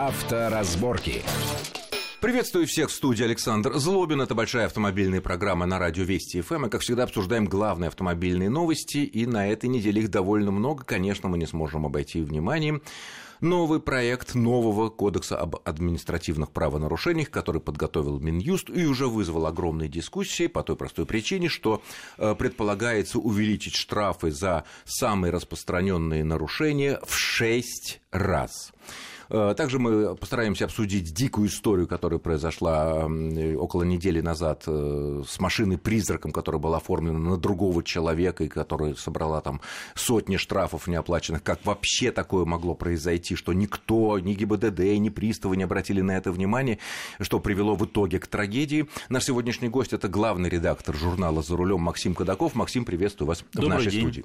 Авторазборки. Приветствую всех в студии Александр Злобин. Это большая автомобильная программа на радио Вести ФМ. И, как всегда, обсуждаем главные автомобильные новости. И на этой неделе их довольно много. Конечно, мы не сможем обойти вниманием новый проект нового кодекса об административных правонарушениях, который подготовил Минюст и уже вызвал огромные дискуссии по той простой причине, что э, предполагается увеличить штрафы за самые распространенные нарушения в 6 раз. Э, также мы постараемся обсудить дикую историю, которая произошла около недели назад э, с машиной-призраком, которая была оформлена на другого человека и которая собрала там сотни штрафов неоплаченных. Как вообще такое могло произойти, что никто, ни ГИБДД, ни приставы не обратили на это внимание, что привело в итоге к трагедии. Наш сегодняшний гость – это главный редактор журнала «За рулем» Максим Кадаков. Максим, приветствую вас Добрый в нашей день. студии.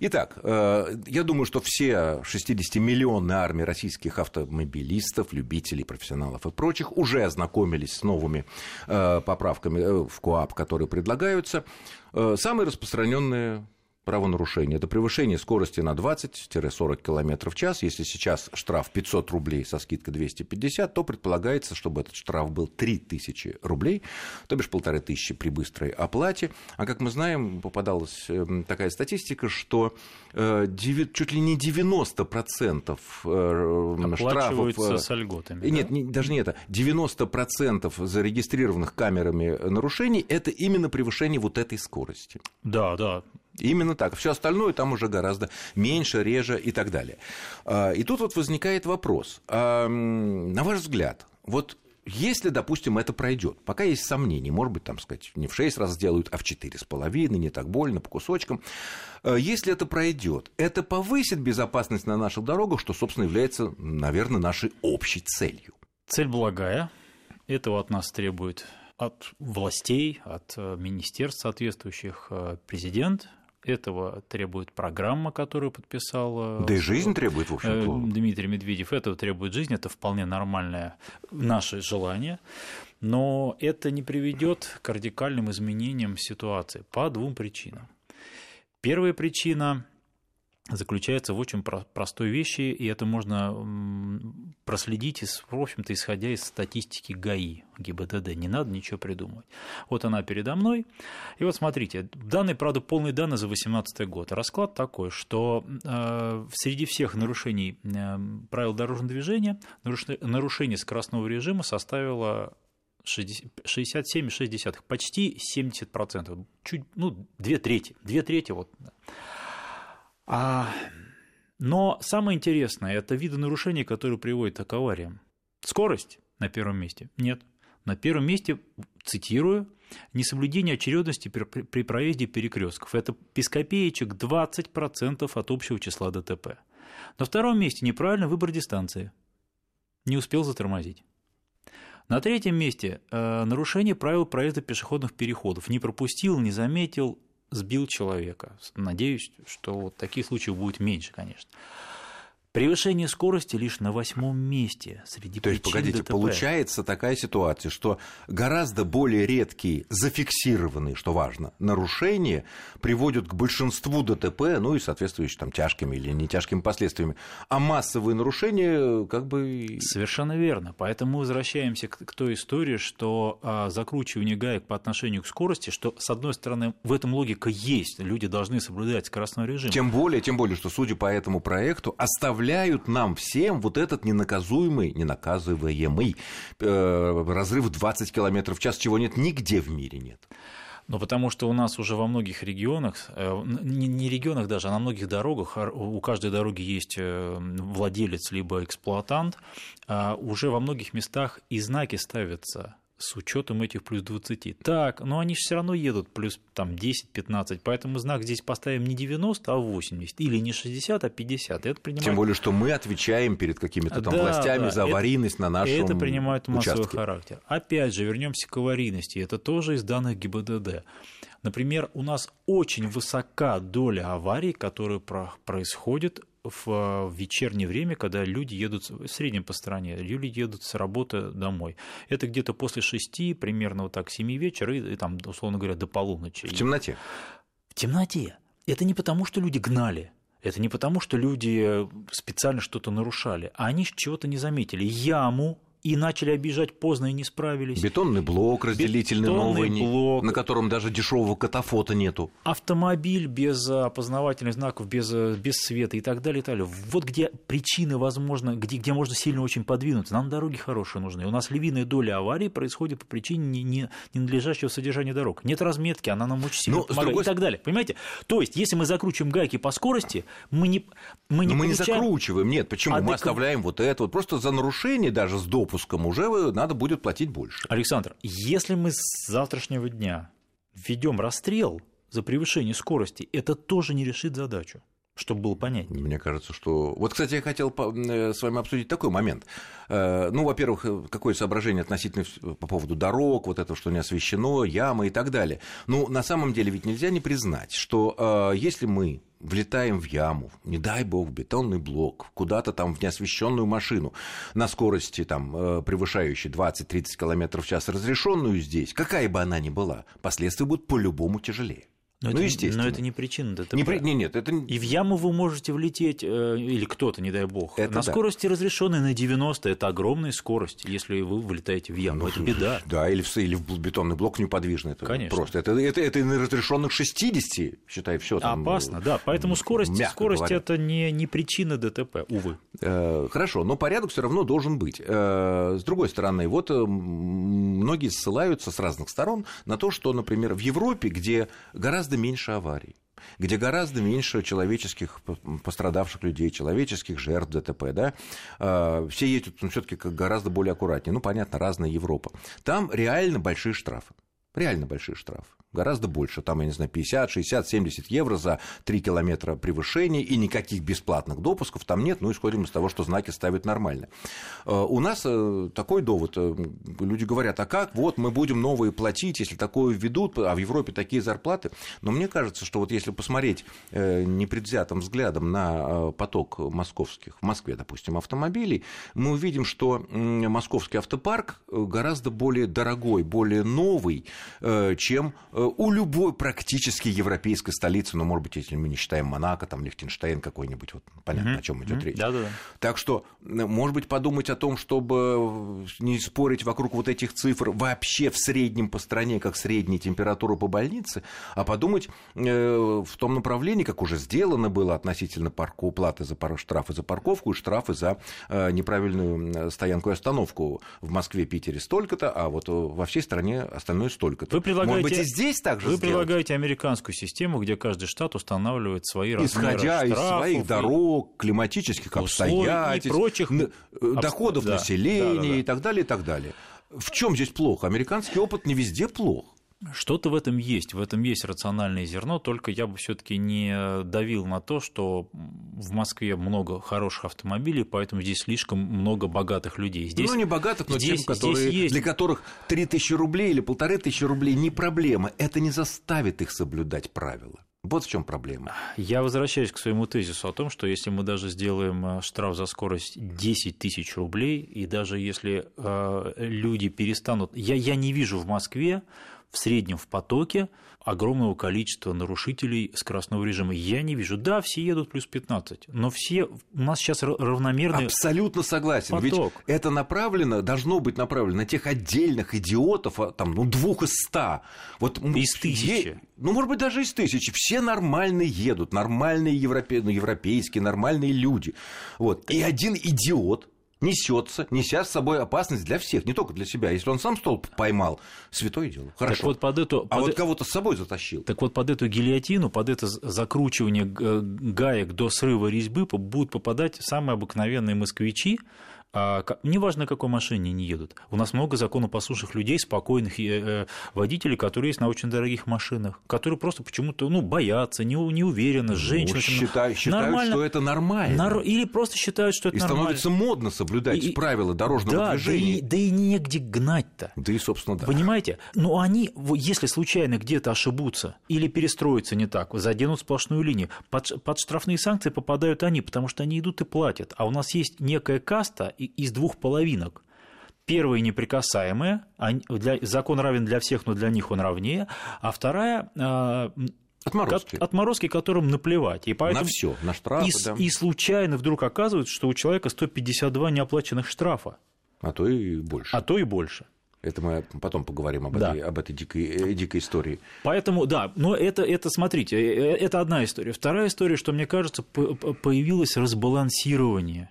Итак, э, я думаю, что все 60-миллионные армии российских автомобилистов, любителей, профессионалов и прочих уже ознакомились с новыми э, поправками э, в КОАП, которые предлагаются. Самые распространенные правонарушение. Это превышение скорости на 20-40 км в час. Если сейчас штраф 500 рублей со скидкой 250, то предполагается, чтобы этот штраф был 3000 рублей, то бишь полторы тысячи при быстрой оплате. А как мы знаем, попадалась эм, такая статистика, что э, чуть ли не 90% э, штрафов... Э, с льготами. Нет, да? даже не это. 90% зарегистрированных камерами нарушений – это именно превышение вот этой скорости. Да, да. Именно так. Все остальное там уже гораздо меньше, реже и так далее. А, и тут вот возникает вопрос. А, на ваш взгляд, вот если, допустим, это пройдет, пока есть сомнения, может быть, там сказать, не в 6 раз сделают, а в 4,5, не так больно, по кусочкам. А, если это пройдет, это повысит безопасность на наших дорогах, что, собственно, является, наверное, нашей общей целью. Цель благая. Этого от нас требует от властей, от э, министерств соответствующих э, президент, этого требует программа, которую подписал... Да и жизнь требует, в общем Дмитрий Медведев. Этого требует жизнь, это вполне нормальное наше желание. Но это не приведет к радикальным изменениям ситуации по двум причинам. Первая причина заключается в очень простой вещи, и это можно проследить, в общем-то, исходя из статистики ГАИ, ГИБДД. Не надо ничего придумывать. Вот она передо мной. И вот смотрите, данные, правда, полные данные за 2018 год. Расклад такой, что э, среди всех нарушений э, правил дорожного движения нарушение скоростного режима составило 67,6, почти 70%, чуть, ну, две трети, две трети вот. А, но самое интересное – это виды нарушений, которые приводят к авариям. Скорость на первом месте? Нет. На первом месте, цитирую, несоблюдение очередности при, проезде перекрестков. Это без копеечек 20% от общего числа ДТП. На втором месте неправильный выбор дистанции. Не успел затормозить. На третьем месте э, нарушение правил проезда пешеходных переходов. Не пропустил, не заметил, сбил человека. Надеюсь, что вот таких случаев будет меньше, конечно. Превышение скорости лишь на восьмом месте среди То есть, погодите, ДТП. получается такая ситуация, что гораздо более редкие, зафиксированные, что важно, нарушения приводят к большинству ДТП, ну и соответствующим там тяжкими или не тяжкими последствиями, а массовые нарушения как бы... Совершенно верно. Поэтому мы возвращаемся к, той истории, что а, закручивание гаек по отношению к скорости, что, с одной стороны, в этом логика есть, люди должны соблюдать скоростной режим. Тем более, тем более, что, судя по этому проекту, оставляют оставляют нам всем вот этот ненаказуемый, ненаказываемый э, разрыв в 20 км в час, чего нет нигде в мире нет. Ну, потому что у нас уже во многих регионах, э, не регионах даже, а на многих дорогах, у каждой дороги есть э, владелец либо эксплуатант, а уже во многих местах и знаки ставятся с учетом этих плюс 20. Так, но они же все равно едут плюс там 10-15, поэтому знак здесь поставим не 90, а 80, или не 60, а 50. Это принимает... Тем более, что мы отвечаем перед какими-то там да, властями да, за аварийность это, на нашем Это принимает массовый участке. характер. Опять же, вернемся к аварийности. Это тоже из данных ГИБДД. Например, у нас очень высока доля аварий, которые происходят в вечернее время, когда люди едут, в среднем по стране, люди едут с работы домой. Это где-то после шести, примерно вот так, семи вечера, и, и там, условно говоря, до полуночи. В темноте? В темноте. Это не потому, что люди гнали, Это не потому, что люди специально что-то нарушали, а они чего-то не заметили. Яму и начали обижать поздно и не справились. Бетонный блок разделительный Бетонный новый, блок. на котором даже дешевого катафота нету. Автомобиль без опознавательных знаков, без, без света и так далее, и так далее. Вот где причины, возможно, где, где можно сильно очень подвинуться. Нам дороги хорошие нужны. У нас львиная доля аварий происходит по причине не, не, ненадлежащего содержания дорог. Нет разметки, она нам очень сильно Ну, с помогает другой и так далее. Понимаете? То есть, если мы закручиваем гайки по скорости, мы не, мы не Но мы не закручиваем, нет, почему? Мы адекват- оставляем вот это. Вот просто за нарушение даже с допуском уже надо будет платить больше. Александр, если мы с завтрашнего дня введем расстрел за превышение скорости, это тоже не решит задачу, чтобы было понятнее. Мне кажется, что... Вот, кстати, я хотел э, с вами обсудить такой момент. Э, Ну, во-первых, э, какое соображение относительно по поводу дорог, вот это, что не освещено, ямы и так далее. Ну, на самом деле ведь нельзя не признать, что если мы влетаем в яму, не дай бог, в бетонный блок, куда-то там в неосвещенную машину на скорости, там, превышающей 20-30 км в час, разрешенную здесь, какая бы она ни была, последствия будут по-любому тяжелее. Но ну, это, естественно. Но это не причина ДТП. Не при- не- Нет, это... И в яму вы можете влететь, э, или кто-то, не дай бог, Это на да. скорости разрешенной на 90, это огромная скорость, если вы вылетаете в яму, Ну, это беда. Да, или в, или в бетонный блок неподвижный. Это Конечно. Просто это, это, это на разрешенных 60, считай, все там. Опасно, да, поэтому скорость, скорость говоря. это не, не причина ДТП, увы. Э, Хорошо, но порядок все равно должен быть. Э, С другой стороны, вот э, многие ссылаются с разных сторон на то, что, например, в Европе, где гораздо меньше аварий, где гораздо меньше человеческих пострадавших людей, человеческих жертв ДТП, да, э, все ездят все-таки гораздо более аккуратнее. Ну, понятно, разная Европа. Там реально большие штрафы. Реально большие штрафы. Гораздо больше. Там, я не знаю, 50, 60, 70 евро за 3 километра превышения, и никаких бесплатных допусков там нет. Ну, исходим из того, что знаки ставят нормально. Э, У нас э, такой довод. э, Люди говорят, а как? Вот мы будем новые платить, если такое введут, а в Европе такие зарплаты. Но мне кажется, что вот если посмотреть непредвзятым взглядом на поток московских, в Москве, допустим, автомобилей, мы увидим, что московский автопарк гораздо более дорогой, более новый, чем у любой практически европейской столицы, ну, может быть, если мы не считаем Монако, там, Лихтенштейн какой-нибудь, вот понятно, о чем идет речь. Да-да-да. Так что, может быть, подумать о том, чтобы не спорить вокруг вот этих цифр вообще в среднем по стране, как средняя температура по больнице, а подумать э, в том направлении, как уже сделано было относительно парку платы за пар- штрафы за парковку и штрафы за э, неправильную м, стоянку и остановку в Москве, Питере столько-то, а вот э, во всей стране остальное столько-то. Вы предлагаете- Может быть, и здесь также Вы сделать? предлагаете американскую систему, где каждый штат устанавливает свои размеры Исходя из штрафов своих и- дорог, климатических условий и обстоятельств, прочих доходов да, населения да, да, да. и так далее, и так далее. В чем здесь плохо? Американский опыт не везде плох. Что-то в этом есть, в этом есть рациональное зерно, только я бы все-таки не давил на то, что в Москве много хороших автомобилей, поэтому здесь слишком много богатых людей. Здесь, ну, не богатых, но здесь- тем, которые, здесь есть- для которых 3000 рублей или полторы тысячи рублей не проблема. Это не заставит их соблюдать правила. Вот в чем проблема. Я возвращаюсь к своему тезису о том, что если мы даже сделаем э, штраф за скорость 10 тысяч рублей, и даже если э, люди перестанут... Я, я не вижу в Москве в среднем в потоке огромного количества нарушителей скоростного режима. Я не вижу. Да, все едут плюс 15, но все... У нас сейчас ра- равномерный... Абсолютно согласен. Ведь поток. это направлено, должно быть направлено на тех отдельных идиотов, а, там, ну, двух из ста. Вот, Из тысячи. е- Ну, может быть, даже из тысячи. Все нормально едут, нормальные европе... ну, европейские, нормальные люди. Вот. И один идиот несется, неся с собой опасность для всех, не только для себя. Если он сам столб поймал, святое дело. Хорошо. Так вот под эту... а под вот э- кого-то с собой затащил. Так вот, под эту гильотину, под это закручивание гаек до срыва резьбы будут попадать самые обыкновенные москвичи, неважно, на какой машине они едут. У нас много законопослушных людей, спокойных э, водителей, которые есть на очень дорогих машинах, которые просто почему-то ну, боятся, не, не уверены, с Ну, женщинами. считаю- считают, Нормально. что это нормально. Нар- Или просто считают, что это И нормально. становится модно соблюдать И- правила дорожного да, да движения. и, да и негде гнать-то. Да и, собственно, да. Понимаете? Но они, во- если случайно где-то ошибутся или перестроятся не так, заденут сплошную линию, под, под штрафные санкции попадают они, потому что они идут и платят. А у нас есть некая каста и- из двух половинок. Первая неприкасаемая, для, закон равен для всех, но для них он равнее, а вторая м, Отморозки. Отморозки, которым наплевать. И поэтому... На все, на штрафы. И, да. и случайно вдруг оказывается, что у человека 152 неоплаченных штрафа. А то и больше. А то и больше. Это мы потом поговорим об, да. этой, об этой дикой, э, дикой истории. Поэтому, да, но это, это, смотрите, э, э, это одна история. Вторая история, что, мне кажется, появилось разбалансирование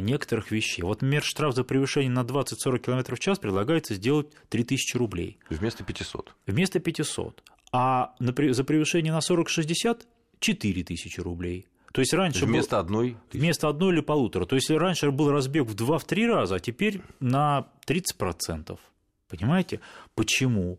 некоторых вещей. Вот, например, штраф за превышение на 20-40 км в час предлагается сделать 3000 рублей. Вместо 500. Вместо 500. А за превышение на 40-60 – 4000 рублей. То есть раньше вместо был, одной тысячи. вместо одной или полутора. То есть раньше был разбег в 2-3 раза, а теперь на 30%. Понимаете? Почему?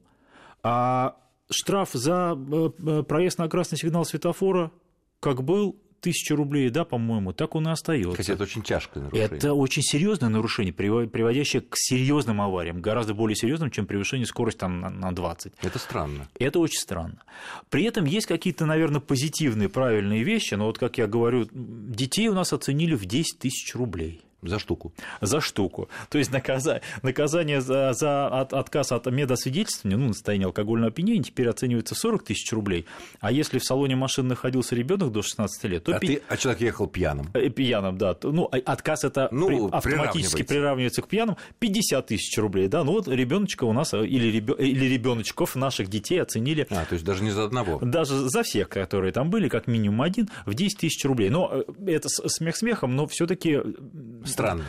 А штраф за э, э, проезд на красный сигнал светофора как был, тысячу рублей, да, по-моему, так он и остается. Хотя это очень тяжкое нарушение. Это очень серьезное нарушение, приводящее к серьезным авариям, гораздо более серьезным, чем превышение скорости там, на 20. Это странно. Это очень странно. При этом есть какие-то, наверное, позитивные, правильные вещи, но вот, как я говорю, детей у нас оценили в 10 тысяч рублей. За штуку. За штуку. То есть наказание, наказание за, за от, отказ от медосвидетельствования, ну, состояние алкогольного опьянения, теперь оценивается 40 тысяч рублей. А если в салоне машины находился ребенок до 16 лет, то... А, ты, а человек ехал пьяным. Э, пьяным, да. Ну, а отказ это ну, при, автоматически приравнивается к пьяным. 50 тысяч рублей, да. Ну, вот ребеночка у нас, э, или, ребё, или ребеночков наших детей оценили... А, то есть даже не за одного. Даже за всех, которые там были, как минимум один, в 10 тысяч рублей. Но э, это смех смехом, но все таки Странно.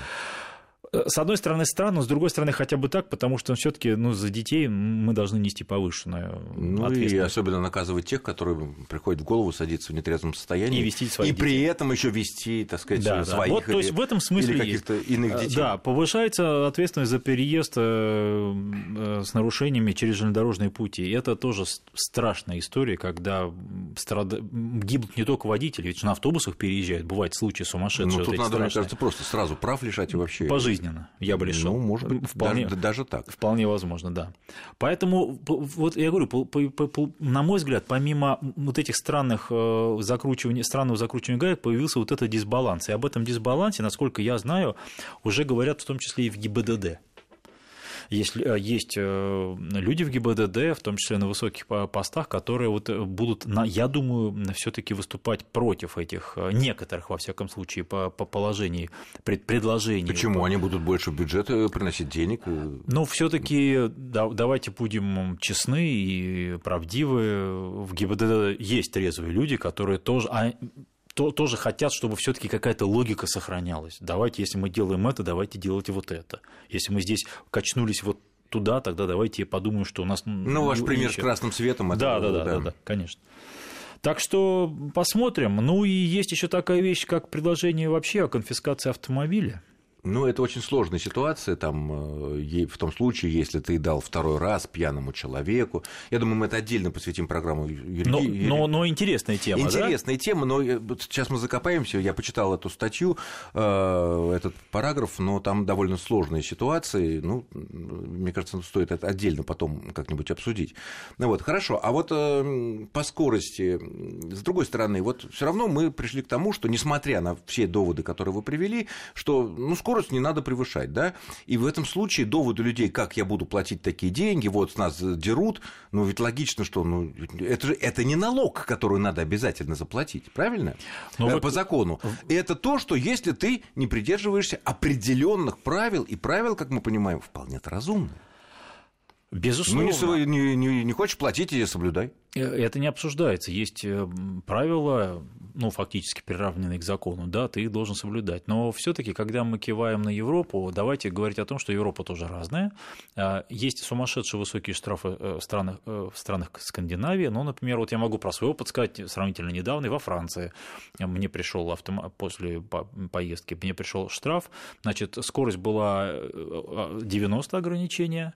Э, с одной стороны странно, с другой стороны хотя бы так, потому что все-таки ну, за детей мы должны нести повышенную ну, и особенно наказывать тех, которые приходят в голову садиться в нетрезвом состоянии. И вести своих И детей. при этом еще вести, так сказать, да, своих. Да. Вот, или, то есть в этом смысле или каких-то иных э, детей. Да, повышается ответственность за переезд э, с нарушениями через железнодорожные пути. И это тоже страшная история, когда страд... гибнут не только водители, ведь на автобусах переезжают, бывают случаи сумасшедшие. Ну, вот тут надо, страшные. мне кажется, просто сразу прав лишать и вообще. По жизни пожизненно я бы лишил. Ну, может быть, вполне, даже, даже так. Вполне возможно, да. Поэтому, вот я говорю, по, по, по, на мой взгляд, помимо вот этих странных э, закручиваний, странного закручивания гаек, появился вот этот дисбаланс. И об этом дисбалансе, насколько я знаю, уже говорят в том числе и в ГИБДД. Есть, э, есть э, люди в ГИБДД, в том числе на высоких постах, которые вот э, будут, я думаю, все-таки выступать против этих некоторых, во всяком случае, по, по положению пред, предложений. Почему по... они будут больше в бюджет приносить денег? Ну, все-таки да, давайте будем честны и правдивы. В ГИБДД есть трезвые люди, которые тоже а то, тоже хотят, чтобы все-таки какая-то логика сохранялась. Давайте, если мы делаем это, давайте делать вот это. Если мы здесь качнулись вот туда, тогда давайте подумаем, что у нас... Ну, ваш пример с красным светом. Да, да, да, да, да, конечно. Так что посмотрим. Ну и есть еще такая вещь, как предложение вообще о конфискации автомобиля. Ну, это очень сложная ситуация, там, э, в том случае, если ты дал второй раз пьяному человеку. Я думаю, мы это отдельно посвятим программу юриди... но, но, но интересная тема, Интересная да? тема, но э, сейчас мы закопаемся. Я почитал эту статью, э, этот параграф, но там довольно сложные ситуации. Ну, мне кажется, стоит это отдельно потом как-нибудь обсудить. Ну вот, хорошо. А вот по скорости, с другой стороны, вот все равно мы пришли к тому, что, несмотря на все доводы, которые вы привели, что, ну, скорость скорость не надо превышать, да? И в этом случае доводы людей, как я буду платить такие деньги, вот с нас дерут, ну ведь логично, что ну, это же это не налог, который надо обязательно заплатить, правильно? Но э, По вы... закону. Это то, что если ты не придерживаешься определенных правил, и правил, как мы понимаем, вполне-то разумные. Безусловно. Ну, не, не, не, не хочешь платить, и соблюдай. Э, это не обсуждается. Есть э, правила, ну, фактически приравненные к закону, да, ты их должен соблюдать. Но все таки когда мы киваем на Европу, давайте говорить о том, что Европа тоже разная. А, есть сумасшедшие высокие штрафы э, в странах, в странах Скандинавии. Ну, например, вот я могу про свой опыт сказать, сравнительно недавно, во Франции мне пришел автом... после поездки, мне пришел штраф, значит, скорость была 90 ограничения,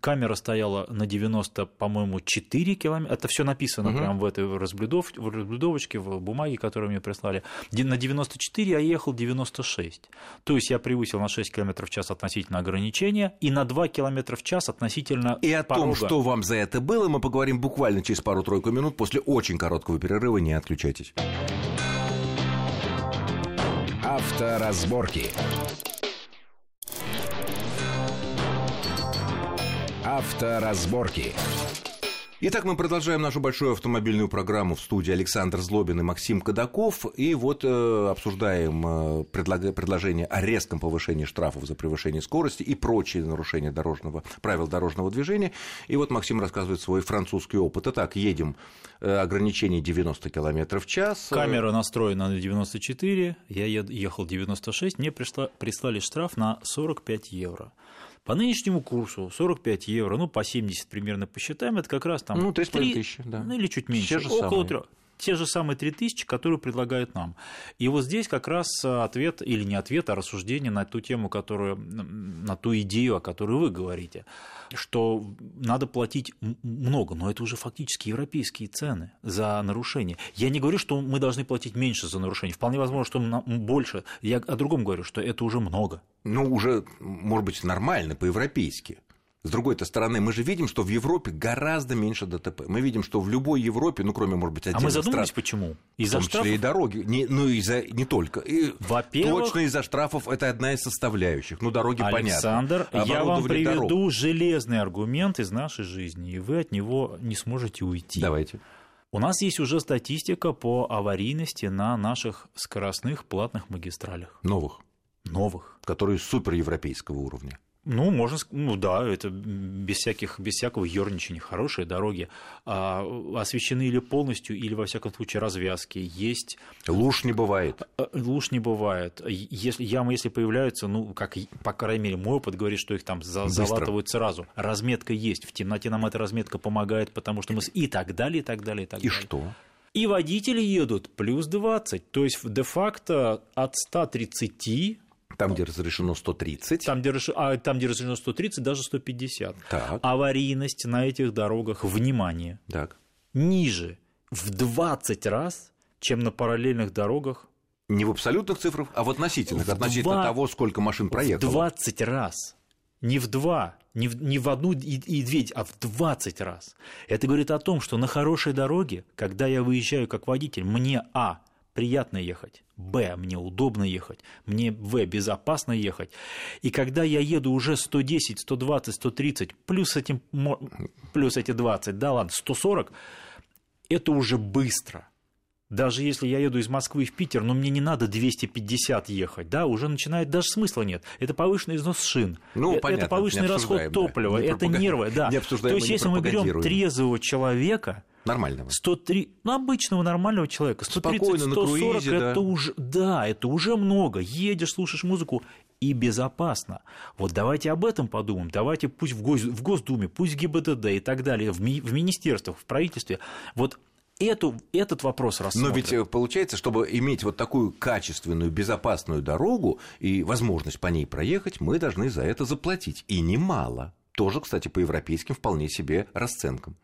камера стояла на 90, по-моему, 4 километра, это все написано угу. прямо в этой разблюдов, в разблюдовочке, в бумаге, которую мне прислали. На 94 я ехал 96. То есть я превысил на 6 км в час относительно ограничения и на 2 км в час относительно И о порога. том, что вам за это было, мы поговорим буквально через пару-тройку минут после очень короткого перерыва. Не отключайтесь. Авторазборки. Авторазборки. Итак, мы продолжаем нашу большую автомобильную программу в студии Александр Злобин и Максим Кадаков. И вот э, обсуждаем э, предлаг... предложение о резком повышении штрафов за превышение скорости и прочие нарушения дорожного... правил дорожного движения. И вот Максим рассказывает свой французский опыт. Итак, едем, э, ограничение 90 км в час. Камера настроена на 94, я ехал 96, мне пришла... прислали штраф на 45 евро. По нынешнему курсу 45 евро, ну, по 70 примерно посчитаем, это как раз там... Ну, 3,5 тысячи, да. Ну, или чуть меньше. Те же около самые. 3 те же самые 3000, которые предлагают нам. И вот здесь как раз ответ, или не ответ, а рассуждение на ту тему, которую, на ту идею, о которой вы говорите, что надо платить много, но это уже фактически европейские цены за нарушение. Я не говорю, что мы должны платить меньше за нарушение, вполне возможно, что больше. Я о другом говорю, что это уже много. Ну, уже, может быть, нормально по-европейски. С другой-то стороны, мы же видим, что в Европе гораздо меньше ДТП. Мы видим, что в любой Европе, ну, кроме, может быть, отдельных А мы задумались, стран, почему? Из-за штрафов? и дороги. Не, ну, из-за, не только. И Во-первых... Точно из-за штрафов это одна из составляющих. Ну, дороги Александр, понятно. я вам приведу дорог. железный аргумент из нашей жизни, и вы от него не сможете уйти. Давайте. У нас есть уже статистика по аварийности на наших скоростных платных магистралях. Новых? Новых. Которые суперевропейского уровня. Ну, можно ну да, это без, всяких, без всякого ерничания, хорошие дороги, а, освещены или полностью, или, во всяком случае, развязки есть. Луж не бывает. А, а, луж не бывает. Если, ямы, если появляются, ну, как, по крайней мере, мой опыт говорит, что их там за, залатывают сразу. Разметка есть, в темноте нам эта разметка помогает, потому что мы... И так далее, и так далее, и так далее. И что? И водители едут плюс 20, то есть де-факто от 130 там, где разрешено 130. Там, где, а, там, где разрешено 130, даже 150. Так. Аварийность на этих дорогах, внимание, так. ниже в 20 раз, чем на параллельных дорогах. Не в абсолютных цифрах, а в относительных, в относительно 2... того, сколько машин проехало. В 20 раз. Не в два, не в, не в одну и, и две, а в 20 раз. Это говорит о том, что на хорошей дороге, когда я выезжаю как водитель, мне, а, приятно ехать, б, мне удобно ехать, мне, в, безопасно ехать. И когда я еду уже 110, 120, 130, плюс, этим, плюс эти 20, да ладно, 140, это уже быстро. Даже если я еду из Москвы в Питер, но мне не надо 250 ехать, да, уже начинает, даже смысла нет. Это повышенный износ шин, ну, это понятно, повышенный расход топлива, да. это нервы, да. Не То есть, если мы берем трезвого человека, Нормального. 103, ну, обычного нормального человека. 130, Спокойно, 140, на круизе, это да. уже, да, это уже много. Едешь, слушаешь музыку, и безопасно. Вот давайте об этом подумаем. Давайте пусть в, Гос, в Госдуме, пусть в ГИБДД и так далее, в, ми, в министерствах, в правительстве, вот эту, этот вопрос рассмотрим. Но ведь э, получается, чтобы иметь вот такую качественную, безопасную дорогу и возможность по ней проехать, мы должны за это заплатить. И немало. Тоже, кстати, по европейским вполне себе расценкам.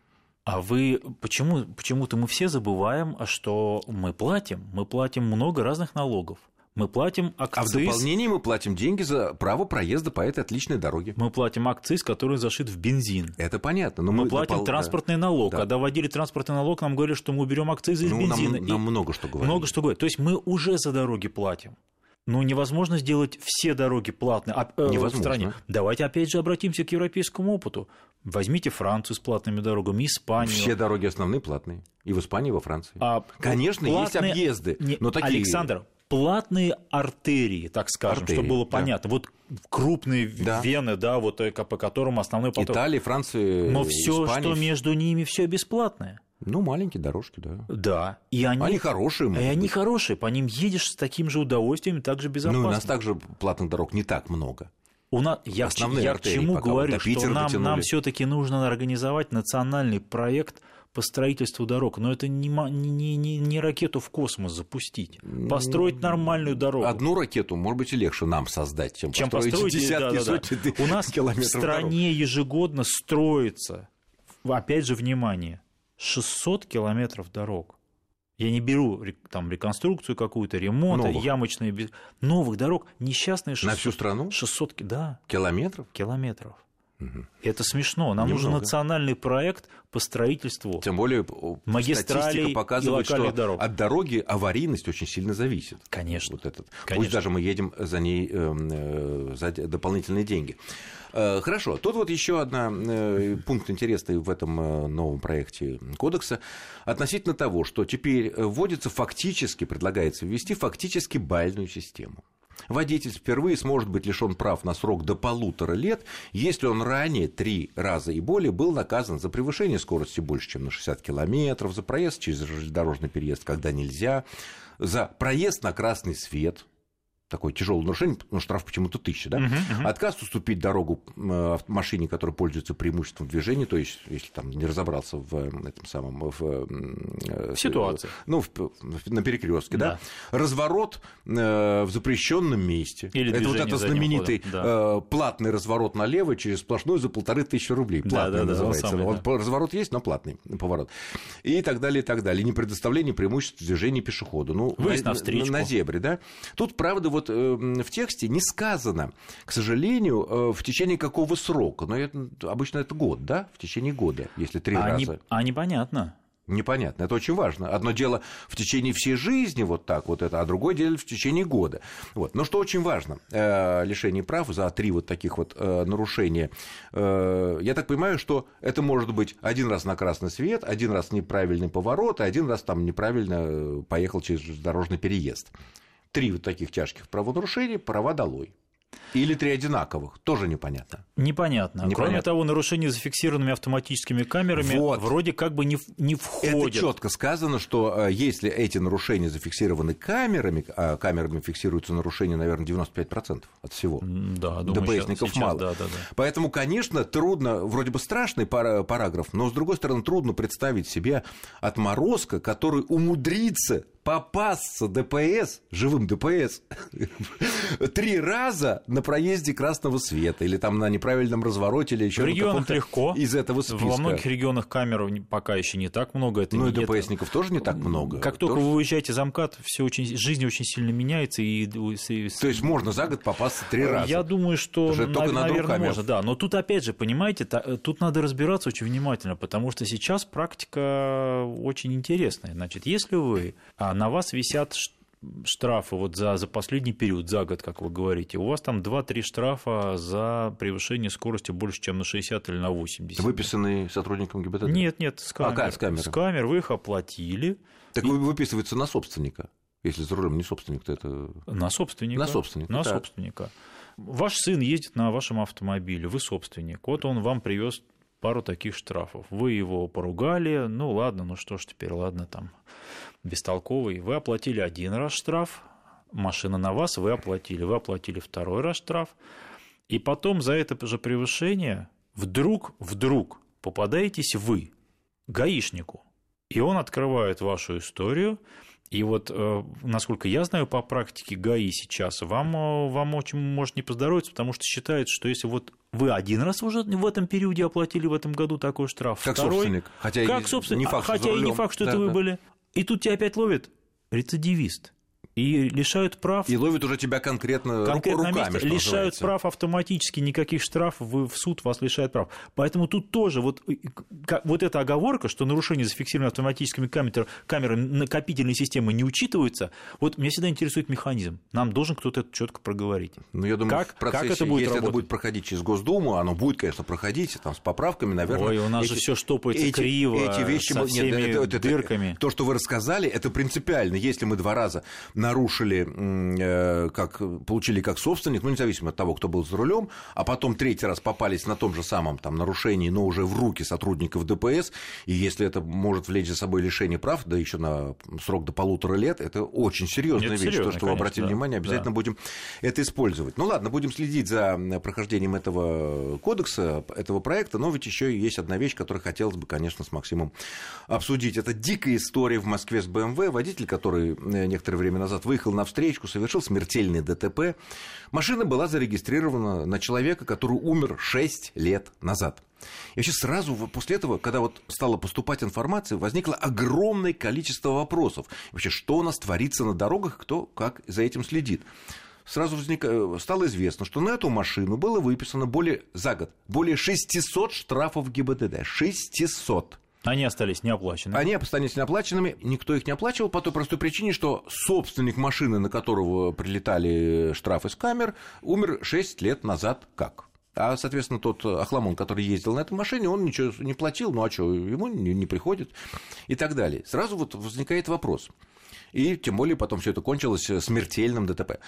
А вы почему почему-то мы все забываем, что мы платим, мы платим много разных налогов. Мы платим акциз. А в дополнение мы платим деньги за право проезда по этой отличной дороге. Мы платим акциз, который зашит в бензин. Это понятно. Но мы, мы платим допол... транспортный налог. Да. Когда вводили транспортный налог, нам говорили, что мы уберем акцизы из ну, бензина. Нам, нам много что говорят. Много что говорят. То есть мы уже за дороги платим. Ну, невозможно сделать все дороги платные а, э, в стране. Давайте опять же обратимся к европейскому опыту. Возьмите Францию с платными дорогами, Испанию. Все дороги основные платные. И в Испании, и во Франции. А Конечно, платные... есть объезды, Не... но такие... Александр, платные артерии, так скажем, артерии, чтобы было понятно. Да. Вот крупные да. вены, да, вот э, по которым основной поток. Италия, Франция, Но все, что между ними, все бесплатное. Ну, маленькие дорожки, да. Да. И они, они хорошие. И они быть. хорошие, по ним едешь с таким же удовольствием, так же безопасно. Ну, у нас также платных дорог не так много. У нас, я, Основные я к чему говорю, что нам, нам все-таки нужно организовать национальный проект по строительству дорог, но это не, не, не, не ракету в космос запустить. Построить нормальную дорогу. Одну ракету, может быть, и легче нам создать, чем, чем построить, построить десятки, да, да, сотни У нас в стране дорог. ежегодно строится, опять же, внимание, 600 километров дорог. Я не беру там реконструкцию какую-то, ремонт, новых. ямочные... Новых дорог, несчастные 600... На всю страну? 600, да. Километров? Километров. Это смешно. Нам Немного. нужен национальный проект по строительству Тем более магистралей показывает, и что дорог. от дороги аварийность очень сильно зависит. Конечно. Вот этот. Конечно. Пусть даже мы едем за ней э, за дополнительные деньги. Э, хорошо, тут вот еще один э, пункт интересный в этом э, новом проекте кодекса относительно того, что теперь вводится фактически, предлагается ввести фактически бальную систему. Водитель впервые сможет быть лишен прав на срок до полутора лет, если он ранее три раза и более был наказан за превышение скорости больше, чем на 60 километров, за проезд через дорожный переезд, когда нельзя, за проезд на красный свет, такое тяжелое нарушение, ну, штраф почему-то тысяча, да? Uh-huh, uh-huh. Отказ уступить дорогу машине, которая пользуется преимуществом движения, то есть, если там не разобрался в этом самом... В, э, Ситуации. Ну, в, на перекрестке, да. да? Разворот э, в запрещенном месте. Или это вот это знаменитый да. э, платный разворот налево через сплошной за полторы тысячи рублей. Платный да, да, называется. Да, самый, Он, да. Разворот есть, но платный поворот. И так далее, и так далее. Не предоставление преимуществ движения пешеходу. Ну, Выезд на, на, на зебре, да. Тут, правда, вот вот э, в тексте не сказано, к сожалению, э, в течение какого срока. Но это, обычно это год, да? В течение года, если три а раза. Не, а непонятно. Непонятно, это очень важно. Одно дело в течение всей жизни вот так вот это, а другое дело в течение года. Вот. Но что очень важно, э, лишение прав за три вот таких вот э, нарушения, э, я так понимаю, что это может быть один раз на красный свет, один раз неправильный поворот, и один раз там неправильно э, поехал через дорожный переезд три вот таких тяжких правонарушения, права долой. Или три одинаковых, тоже непонятно. Непонятно. непонятно. Кроме того, нарушения зафиксированными автоматическими камерами вот. вроде как бы не, не входят. Это четко сказано, что э, если эти нарушения зафиксированы камерами, а камерами фиксируются нарушения, наверное, 95% от всего. Да, думаю, сейчас, мало. Да, да, да. Поэтому, конечно, трудно, вроде бы страшный параграф, но, с другой стороны, трудно представить себе отморозка, который умудрится попасться ДПС, живым ДПС, три раза на проезде красного света или там на неправильном развороте или еще в регионах легко из этого списка. Во многих регионах камер пока еще не так много. Это ну и ДПСников тоже не так много. Как только вы уезжаете за МКАД, все очень, жизнь очень сильно меняется. И... То есть можно за год попасться три раза? Я думаю, что, Уже только наверное, можно. Да. Но тут опять же, понимаете, тут надо разбираться очень внимательно, потому что сейчас практика очень интересная. Значит, если вы а, на вас висят штрафы вот за, за последний период, за год, как вы говорите, у вас там 2-3 штрафа за превышение скорости больше, чем на 60 или на 80. Выписанные сотрудникам ГИБДД? Нет, нет, с камер. А, с камер. С камер вы их оплатили. Так и... выписывается на собственника. Если за рулем не собственник, то это... На собственника. На собственника. На собственника. Ваш сын ездит на вашем автомобиле, вы собственник. Вот он вам привез пару таких штрафов. Вы его поругали, ну ладно, ну что ж теперь, ладно, там бестолковый. Вы оплатили один раз штраф, машина на вас, вы оплатили. Вы оплатили второй раз штраф. И потом за это же превышение вдруг, вдруг попадаетесь вы, гаишнику. И он открывает вашу историю, и вот, э, насколько я знаю по практике ГАИ сейчас, вам, э, вам очень может не поздоровиться, потому что считается, что если вот вы один раз уже в этом периоде оплатили в этом году такой штраф, как второй, собственник, хотя как собственник, не факт, хотя и не факт, что да, это вы да. были, и тут тебя опять ловит рецидивист и лишают прав. И ловят уже тебя конкретно, конкретно руками, месте, лишают прав автоматически, никаких штрафов, в суд вас лишают прав. Поэтому тут тоже вот, вот эта оговорка, что нарушение зафиксировано автоматическими камерами, камерами накопительной системы не учитываются, вот меня всегда интересует механизм. Нам должен кто-то это четко проговорить. Ну, я думаю, как, в процессе, как это будет если работать? это будет проходить через Госдуму, оно будет, конечно, проходить там, с поправками, наверное.Ой, у нас эти, же все штопается эти, криво, эти вещи, со всеми нет, это, это, дырками. Это, то, что вы рассказали, это принципиально. Если мы два раза нарушили, э, как, получили как собственник, ну, независимо от того, кто был за рулем, а потом третий раз попались на том же самом там, нарушении, но уже в руки сотрудников ДПС, и если это может влечь за собой лишение прав, да еще на срок до полутора лет, это очень серьезная вещь. Серьезно, то, что вы обратили да, внимание, обязательно да. будем это использовать. Ну ладно, будем следить за прохождением этого кодекса, этого проекта, но ведь еще есть одна вещь, которую хотелось бы, конечно, с Максимом обсудить. Это дикая история в Москве с БМВ, водитель, который э, некоторое время назад назад выехал на встречку, совершил смертельный ДТП. Машина была зарегистрирована на человека, который умер 6 лет назад. И вообще сразу после этого, когда вот стала поступать информация, возникло огромное количество вопросов. Вообще, что у нас творится на дорогах, кто как за этим следит. сразу возник... Э, стало известно, что на эту машину было выписано более... за год более 600 штрафов ГИБДД. 600. Они остались неоплаченными. Они остались неоплаченными, никто их не оплачивал по той простой причине, что собственник машины, на которого прилетали штрафы с камер, умер 6 лет назад как? А, соответственно, тот Ахламон, который ездил на этой машине, он ничего не платил, ну а что, ему не, не приходит и так далее. Сразу вот возникает вопрос. И тем более потом все это кончилось смертельным ДТП.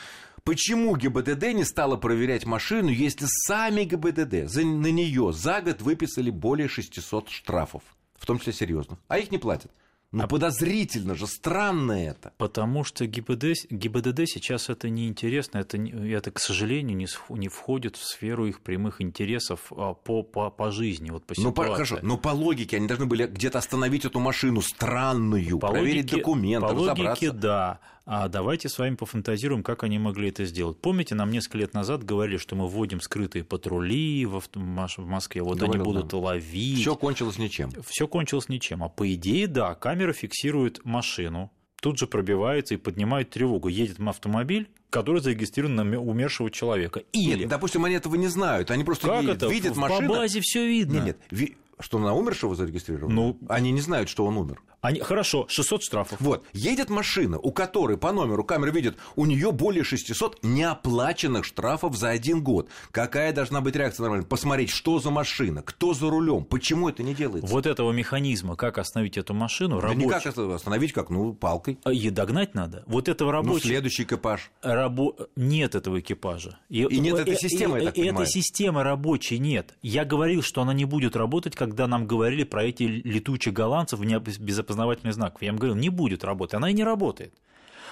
Почему ГИБДД не стало проверять машину, если сами ГИБДД на нее за год выписали более 600 штрафов? В том числе серьезно, а их не платят. Ну, а подозрительно же, странно это. Потому что ГИБДД, ГИБДД сейчас это неинтересно, это, это, к сожалению, не, не входит в сферу их прямых интересов а, по, по, по жизни, вот по ситуации. Ну, по, хорошо, но по логике они должны были где-то остановить эту машину странную, по проверить логике, документы, по разобраться. логике, да. А давайте с вами пофантазируем, как они могли это сделать. Помните, нам несколько лет назад говорили, что мы вводим скрытые патрули в, Москве, вот Говорил, они будут да. ловить. Все кончилось ничем. Все кончилось ничем. А по идее, да, камера фиксирует машину, тут же пробивается и поднимает тревогу. Едет автомобиль, который зарегистрирован на умершего человека. Или... Нет, допустим, они этого не знают, они просто как видят, это? видят машину. По базе все видно. Нет, нет, что на умершего зарегистрировано? Ну, они не знают, что он умер. Они, хорошо, 600 штрафов. Вот, едет машина, у которой по номеру камеры видит, у нее более 600 неоплаченных штрафов за один год. Какая должна быть реакция нормальная? Посмотреть, что за машина, кто за рулем, почему это не делается? Вот этого механизма, как остановить эту машину, да рабочий... никак остановить, как, ну, палкой. А, и догнать надо. Вот этого рабочего... Ну, следующий экипаж. Рабо... Нет этого экипажа. И, и нет этой системы, и, я так и, понимаю. Этой системы рабочей нет. Я говорил, что она не будет работать, когда нам говорили про эти летучих голландцев без опознавательных знаков. Я им говорил, не будет работать. Она и не работает.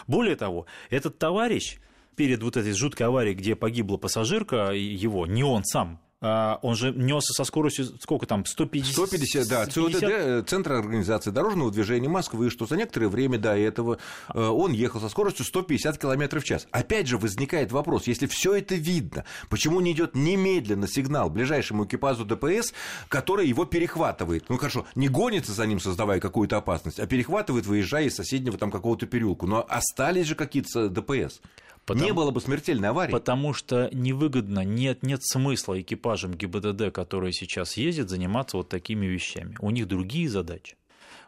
Более того, этот товарищ перед вот этой жуткой аварией, где погибла пассажирка его, не он сам, он же несся со скоростью, сколько там, 150? 150, да. 50... ЦОДД, Центр организации дорожного движения Москвы, что за некоторое время до этого э, он ехал со скоростью 150 км в час. Опять же возникает вопрос, если все это видно, почему не идет немедленно сигнал ближайшему экипажу ДПС, который его перехватывает? Ну хорошо, не гонится за ним, создавая какую-то опасность, а перехватывает, выезжая из соседнего там какого-то переулка. Но остались же какие-то ДПС. Потому, не было бы смертельной аварии. Потому что невыгодно, нет, нет смысла экипажам ГИБДД, которые сейчас ездят, заниматься вот такими вещами. У них другие задачи.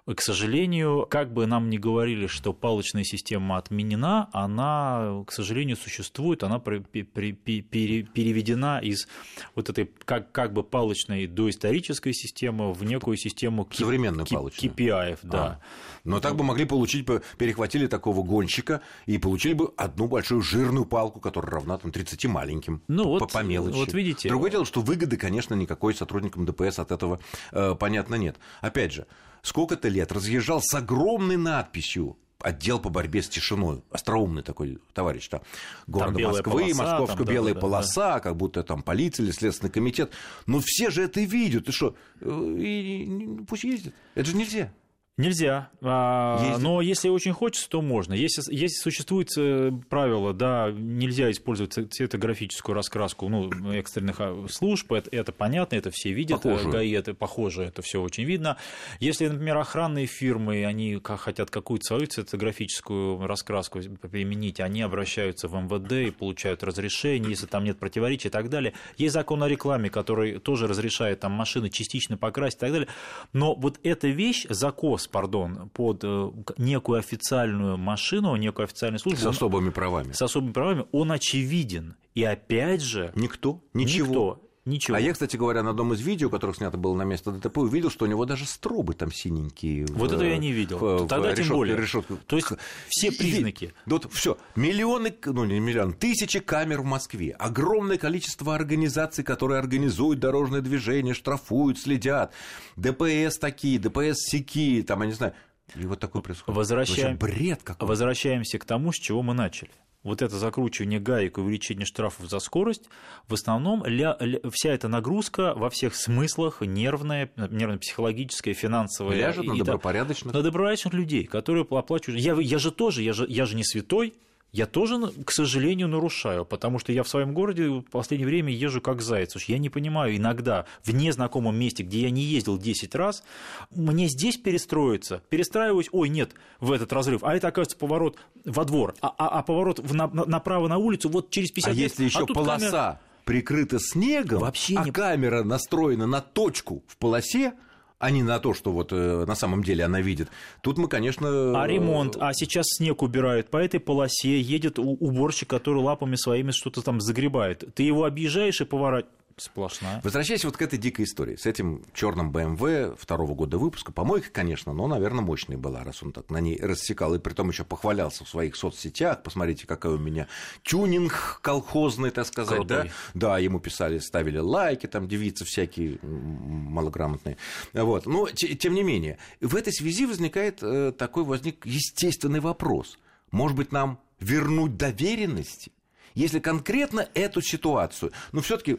К сожалению, как бы нам ни говорили, что палочная система отменена, она, к сожалению, существует, она переведена из вот этой как, как бы палочной доисторической системы в некую систему современную палочную. KPI, да. А. Но так бы могли получить, перехватили такого гонщика и получили бы одну большую жирную палку, которая равна там 30 маленьким. Ну по, вот, по мелочи. Вот видите. Другое дело, что выгоды, конечно, никакой сотрудникам ДПС от этого, э, понятно, нет. Опять же, сколько-то лет разъезжал с огромной надписью отдел по борьбе с тишиной. Остроумный такой товарищ там. Города там Москвы, московская там, белая да, полоса, да. как будто там полиция или следственный комитет. Но все же это видят. И что? Э, и, и, пусть ездят. Это же нельзя. Нельзя. А, но если очень хочется, то можно. Если, если существует э, правило, да, нельзя использовать цветографическую раскраску ну, экстренных а, служб, это, это понятно, это все видят. Похоже. ГАИ это похоже, это все очень видно. Если, например, охранные фирмы, они хотят какую-то свою цветографическую раскраску применить, они обращаются в МВД и получают разрешение, если там нет противоречий и так далее. Есть закон о рекламе, который тоже разрешает там машины частично покрасить и так далее. Но вот эта вещь, закос пардон, под э, некую официальную машину, некую официальную службу. С особыми правами. С особыми правами, он очевиден. И опять же... Никто, ничего. Никто. Ничего. А я, кстати говоря, на одном из видео, которых снято было на место ДТП, увидел, что у него даже стробы там синенькие. Вот в, это я не видел. В, Тогда в тем более. Решетку. То есть все признаки. Вот все. Миллионы, ну не миллион, тысячи камер в Москве. Огромное количество организаций, которые организуют дорожное движение, штрафуют, следят. ДПС такие, ДПС сякие, там, я не знаю. И вот такое происходит. Возвращаем... бред какой Возвращаемся к тому, с чего мы начали вот это закручивание гаек и увеличение штрафов за скорость, в основном ля, ля, вся эта нагрузка во всех смыслах, нервная, нервно-психологическая, финансовая. Ляжет и, на добропорядочных. На добропорядочных людей, которые оплачивают. Я, я же тоже, я же, я же не святой, я тоже, к сожалению, нарушаю, потому что я в своем городе в последнее время езжу как заяц. Я не понимаю, иногда в незнакомом месте, где я не ездил 10 раз, мне здесь перестроиться, перестраиваюсь, ой, нет, в этот разрыв, а это, оказывается, поворот во двор, а, а, а поворот в, на, направо на улицу вот через 50 а метров. если еще а полоса камера... прикрыта снегом, Вообще а не... камера настроена на точку в полосе, а не на то, что вот э, на самом деле она видит. Тут мы, конечно... А ремонт, а сейчас снег убирают, по этой полосе едет уборщик, который лапами своими что-то там загребает. Ты его объезжаешь и поворачиваешь Сплошная. Возвращаясь вот к этой дикой истории, с этим черным BMW второго года выпуска, помойка, конечно, но, наверное, мощная была, раз он так на ней рассекал, и при том еще похвалялся в своих соцсетях, посмотрите, какой у меня тюнинг колхозный, так сказать, Крутой. да? Да, ему писали, ставили лайки, там девицы всякие малограмотные. Вот. Но, тем не менее, в этой связи возникает э, такой возник естественный вопрос. Может быть, нам вернуть доверенности? Если конкретно эту ситуацию, но все-таки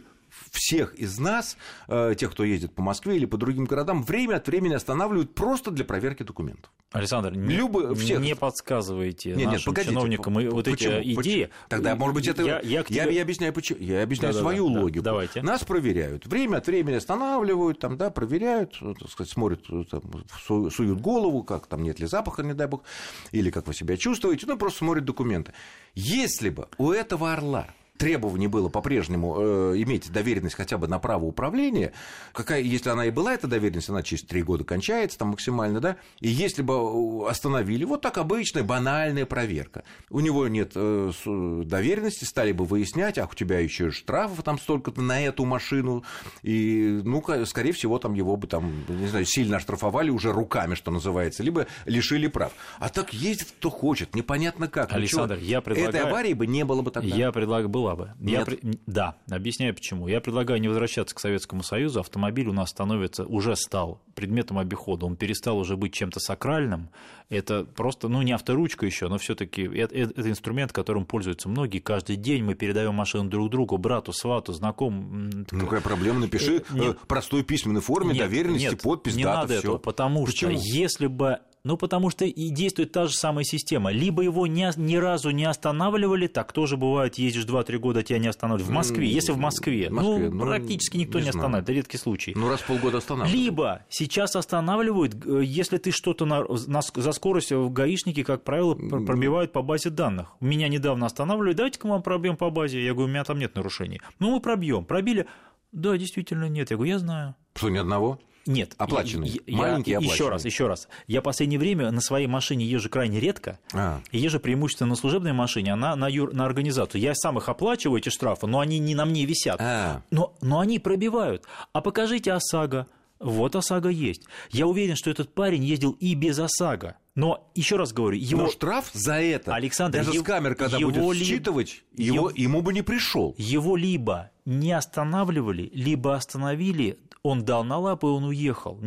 всех из нас, э, тех, кто ездит по Москве или по другим городам, время от времени останавливают просто для проверки документов. Александр, Любо, не, всех... не подсказывайте нет, нашим нет, погодите, чиновникам по, вот почему, эти идеи. Почему? Тогда, может быть, это... Я, я, тебе... я, я объясняю, почему. я объясняю да, свою да, логику. Да, давайте. Нас проверяют. Время от времени останавливают, там, да, проверяют, так сказать, смотрят, там, суют голову, как там нет ли запаха, не дай бог, или как вы себя чувствуете, ну, просто смотрят документы. Если бы у этого орла требований было по-прежнему э, иметь доверенность хотя бы на право управления, какая, если она и была, эта доверенность, она через три года кончается там максимально, да, и если бы э, остановили, вот так обычная банальная проверка, у него нет э, доверенности, стали бы выяснять, ах, у тебя еще штрафов там столько-то на эту машину, и, ну, скорее всего, там его бы там, не знаю, сильно оштрафовали уже руками, что называется, либо лишили прав. А так ездит кто хочет, непонятно как. Александр, Ничего. я предлагаю... Этой аварии бы не было бы тогда. Я предлагаю, было была бы. Нет. Я, да, объясняю почему. Я предлагаю не возвращаться к Советскому Союзу. Автомобиль у нас становится, уже стал предметом обихода. Он перестал уже быть чем-то сакральным. Это просто, ну, не авторучка еще, но все-таки это, это инструмент, которым пользуются многие. Каждый день мы передаем машину друг другу, брату, свату, знакомым. Ну, какая проблема? Напиши э, нет, простой письменной форме, нет, доверенности, нет, подпись, не дата, надо всё. этого, потому Почему? что если бы ну, потому что и действует та же самая система. Либо его ни, ни разу не останавливали, так тоже бывает, ездишь 2-3 года, тебя не останавливают. В Москве, если в Москве. В Москве ну, ну, практически никто не, не останавливает, это редкий случай. Ну, раз в полгода останавливают. Либо сейчас останавливают, если ты что-то на, на, за скорость в гаишники, как правило, пробивают по базе данных. Меня недавно останавливали, давайте-ка мы пробьем по базе. Я говорю, у меня там нет нарушений. Ну, мы пробьем. Пробили. Да, действительно нет. Я говорю, я знаю. Что, ни одного? Нет. Оплаченный. Я, Маленький я, Еще раз, еще раз. Я в последнее время на своей машине езжу крайне редко. А. Езжу преимущественно на служебной машине, а на, на, юр, на организацию. Я сам их оплачиваю, эти штрафы, но они не на мне висят. А. Но, но они пробивают. А покажите ОСАГО. Вот ОСАГО есть. Я уверен, что этот парень ездил и без ОСАГО. Но еще раз говорю, его Но штраф за это. Александр, даже его, с камер, когда его будет считывать, его, его, ему бы не пришел. Его либо не останавливали, либо остановили он дал на лапы, и он уехал.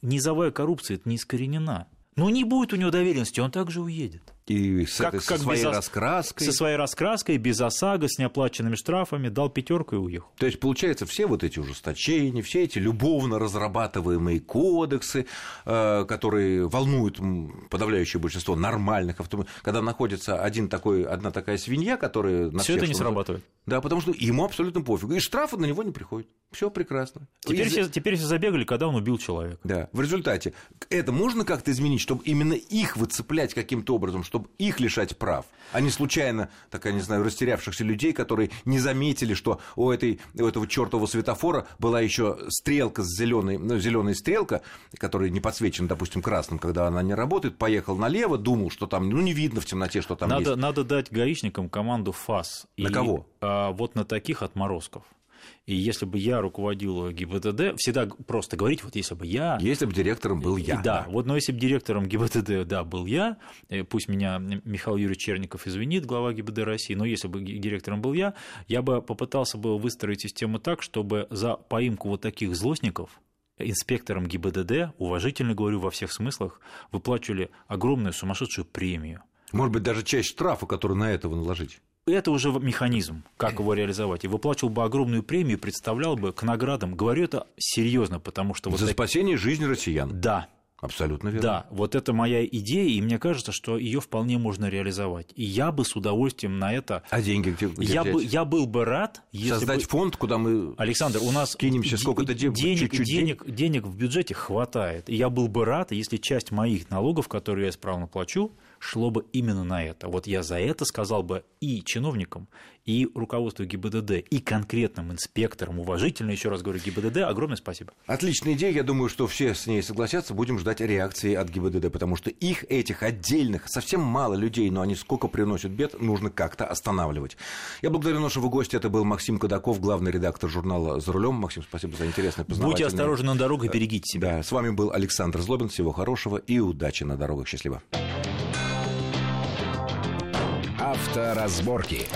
Низовая коррупция это не искоренена. Но не будет у него доверенности, он также уедет. И с как, этой, как со своей без, раскраской. Со своей раскраской, без ОСАГО, с неоплаченными штрафами, дал пятерку и уехал. То есть, получается, все вот эти ужесточения, все эти любовно разрабатываемые кодексы, э, которые волнуют подавляющее большинство нормальных автомобилей, когда находится один такой, одна такая свинья, которая... Все это не срабатывает. Да, потому что ему абсолютно пофиг. И штрафы на него не приходят. Все прекрасно. Теперь, Из... все, теперь все забегали, когда он убил человека. Да. В результате это можно как-то изменить, чтобы именно их выцеплять каким-то образом, чтобы их лишать прав, а не случайно, так я не знаю, растерявшихся людей, которые не заметили, что у, этой, у этого чертового светофора была еще стрелка с зеленой, ну, зеленая стрелка, которая не подсвечена, допустим, красным, когда она не работает, поехал налево, думал, что там, ну, не видно в темноте, что там надо, есть. Надо дать гаишникам команду ФАС. На и, кого? А, вот на таких отморозков. И если бы я руководил ГИБДД, всегда просто говорить, вот если бы я... Если бы директором был я. Да, да. вот но если бы директором ГИБДД, да, был я, э, пусть меня Михаил Юрьевич Черников извинит, глава ГИБДД России, но если бы директором был я, я бы попытался бы выстроить систему так, чтобы за поимку вот таких злостников инспекторам ГИБДД, уважительно говорю во всех смыслах, выплачивали огромную сумасшедшую премию. Может быть, даже часть штрафа, который на этого наложить это уже механизм, как его реализовать. И выплачивал бы огромную премию, представлял бы к наградам. Говорю это серьезно, потому что... Вот За так... спасение жизни россиян. Да, Абсолютно верно. Да, вот это моя идея, и мне кажется, что ее вполне можно реализовать. И я бы с удовольствием на это... А деньги где, где я, взять? бы, я был бы рад, если Создать бы... фонд, куда мы Александр, у нас кинемся, сколько-то денег, чуть-чуть денег, денег в бюджете хватает. И я был бы рад, если часть моих налогов, которые я исправно плачу, шло бы именно на это. Вот я за это сказал бы и чиновникам, и руководству ГИБДД, и конкретным инспекторам, уважительно, еще раз говорю, ГИБДД, огромное спасибо. Отличная идея, я думаю, что все с ней согласятся, будем ждать реакции от ГИБДД, потому что их, этих отдельных, совсем мало людей, но они сколько приносят бед, нужно как-то останавливать. Я благодарю нашего гостя, это был Максим Кадаков, главный редактор журнала «За рулем». Максим, спасибо за интересное познавательное. Будьте осторожны на дорогах, берегите себя. Да, с вами был Александр Злобин, всего хорошего и удачи на дорогах, счастливо. Авторазборки.